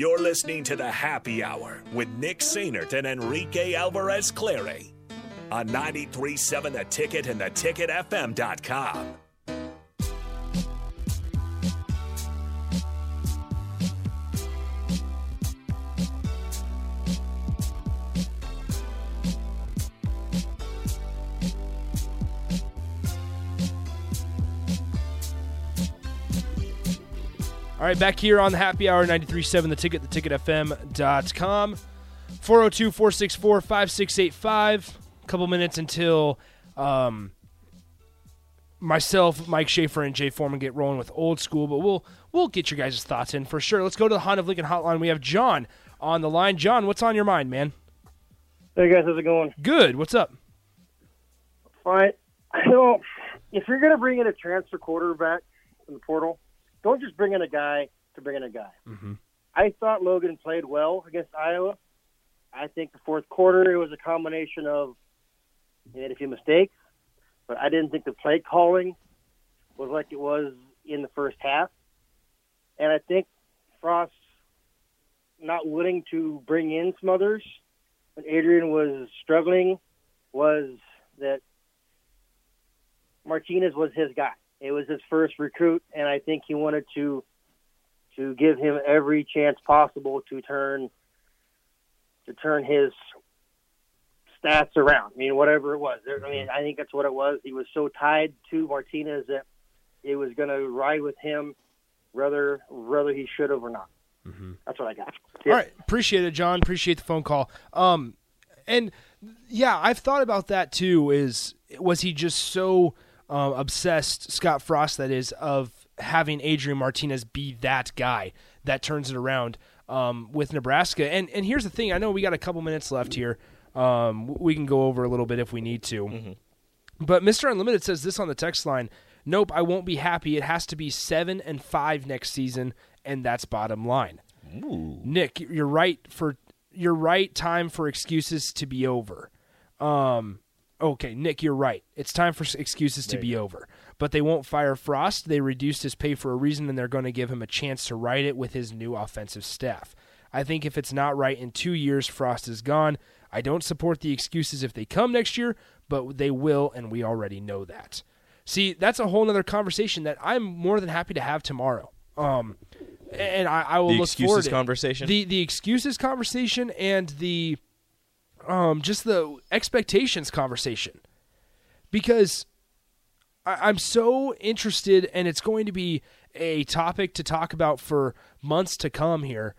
You're listening to the Happy Hour with Nick Sainert and Enrique Alvarez Clary on 93.7 The Ticket and theticketfm.com. All right, back here on the happy hour 93.7 the ticket, the theticketfm.com. 402 464 5685. A couple minutes until um, myself, Mike Schaefer, and Jay Foreman get rolling with old school, but we'll we'll get your guys' thoughts in for sure. Let's go to the Honda of Lincoln hotline. We have John on the line. John, what's on your mind, man? Hey guys, how's it going? Good. What's up? Fine. So, if you're going to bring in a transfer quarterback in the portal, don't just bring in a guy to bring in a guy. Mm-hmm. I thought Logan played well against Iowa. I think the fourth quarter it was a combination of he made a few mistakes, but I didn't think the play calling was like it was in the first half. And I think Frost not willing to bring in some others when Adrian was struggling was that Martinez was his guy. It was his first recruit, and I think he wanted to to give him every chance possible to turn to turn his stats around. I mean, whatever it was. I mean, I think that's what it was. He was so tied to Martinez that it was going to ride with him, whether whether he should have or not. Mm-hmm. That's what I got. All right, appreciate it, John. Appreciate the phone call. Um, and yeah, I've thought about that too. Is was he just so um, obsessed, Scott Frost, that is, of having Adrian Martinez be that guy that turns it around um, with Nebraska? And and here's the thing: I know we got a couple minutes left here. Um, we can go over a little bit if we need to. But Mr. Unlimited says this on the text line. Nope, I won't be happy. It has to be seven and five next season, and that's bottom line. Nick, you're right for you're right. Time for excuses to be over. Um, okay, Nick, you're right. It's time for excuses to be over. But they won't fire Frost. They reduced his pay for a reason, and they're going to give him a chance to write it with his new offensive staff. I think if it's not right in two years, Frost is gone. I don't support the excuses if they come next year, but they will, and we already know that. See, that's a whole other conversation that I'm more than happy to have tomorrow. Um, and I, I will The look excuses forward to conversation? The the excuses conversation and the um just the expectations conversation because I, I'm so interested and it's going to be a topic to talk about for months to come here.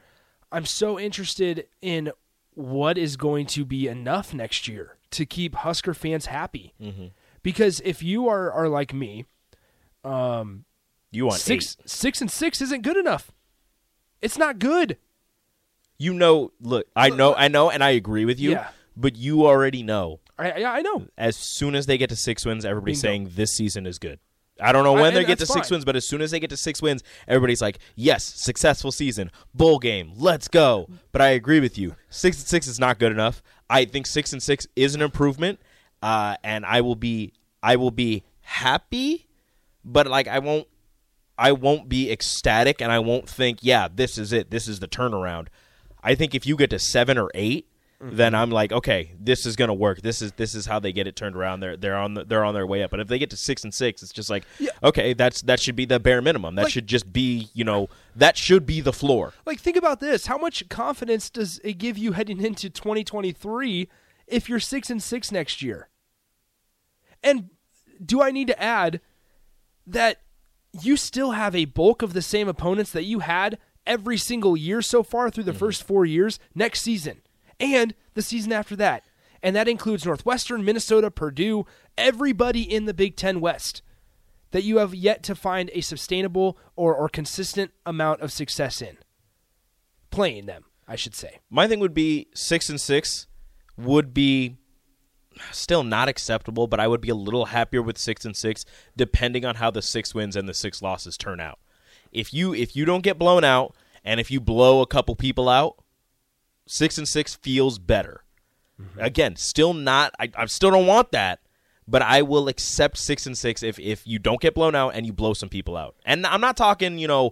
I'm so interested in what is going to be enough next year to keep Husker fans happy. Mm-hmm. Because if you are, are like me, um, You want six eight. six and six isn't good enough. It's not good. You know, look, I know, I know, and I agree with you. Yeah. But you already know. I, yeah, I know. As soon as they get to six wins, everybody's Bingo. saying this season is good. I don't know I- when they get to six fine. wins, but as soon as they get to six wins, everybody's like, "Yes, successful season, bowl game, let's go." But I agree with you. Six and six is not good enough. I think six and six is an improvement, uh, and I will be, I will be happy, but like I won't, I won't be ecstatic, and I won't think, "Yeah, this is it. This is the turnaround." I think if you get to seven or 8 mm-hmm. then I'm like, okay, this is gonna work. This is this is how they get it turned around. They're they're on the, they're on their way up. But if they get to six and six, it's just like, okay, that's that should be the bare minimum. That Like- should just be you know that should be the floor. Like, think about this: how much confidence does it give you heading into 2023 if you're six and six next year? And do I need to add that you still have a bulk of the same opponents that you had every single year so far through the mm-hmm. first four years next season and the season after that? And that includes Northwestern, Minnesota, Purdue, everybody in the Big Ten West that you have yet to find a sustainable or, or consistent amount of success in. Playing them, I should say. My thing would be six and six would be still not acceptable, but I would be a little happier with six and six, depending on how the six wins and the six losses turn out. If you if you don't get blown out, and if you blow a couple people out, six and six feels better. Again, still not. I, I still don't want that, but I will accept six and six if if you don't get blown out and you blow some people out. And I'm not talking, you know,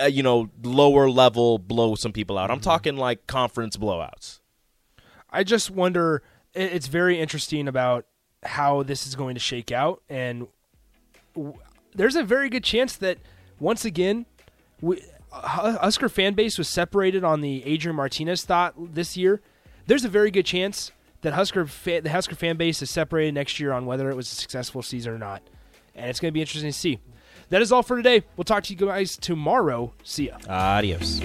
uh, you know, lower level blow some people out. I'm talking like conference blowouts. I just wonder. It's very interesting about how this is going to shake out, and w- there's a very good chance that once again, we, Husker fan base was separated on the Adrian Martinez thought this year. There's a very good chance that Husker fa- the Husker fan base is separated next year on whether it was a successful season or not, and it's going to be interesting to see. That is all for today. We'll talk to you guys tomorrow. See ya. Adios.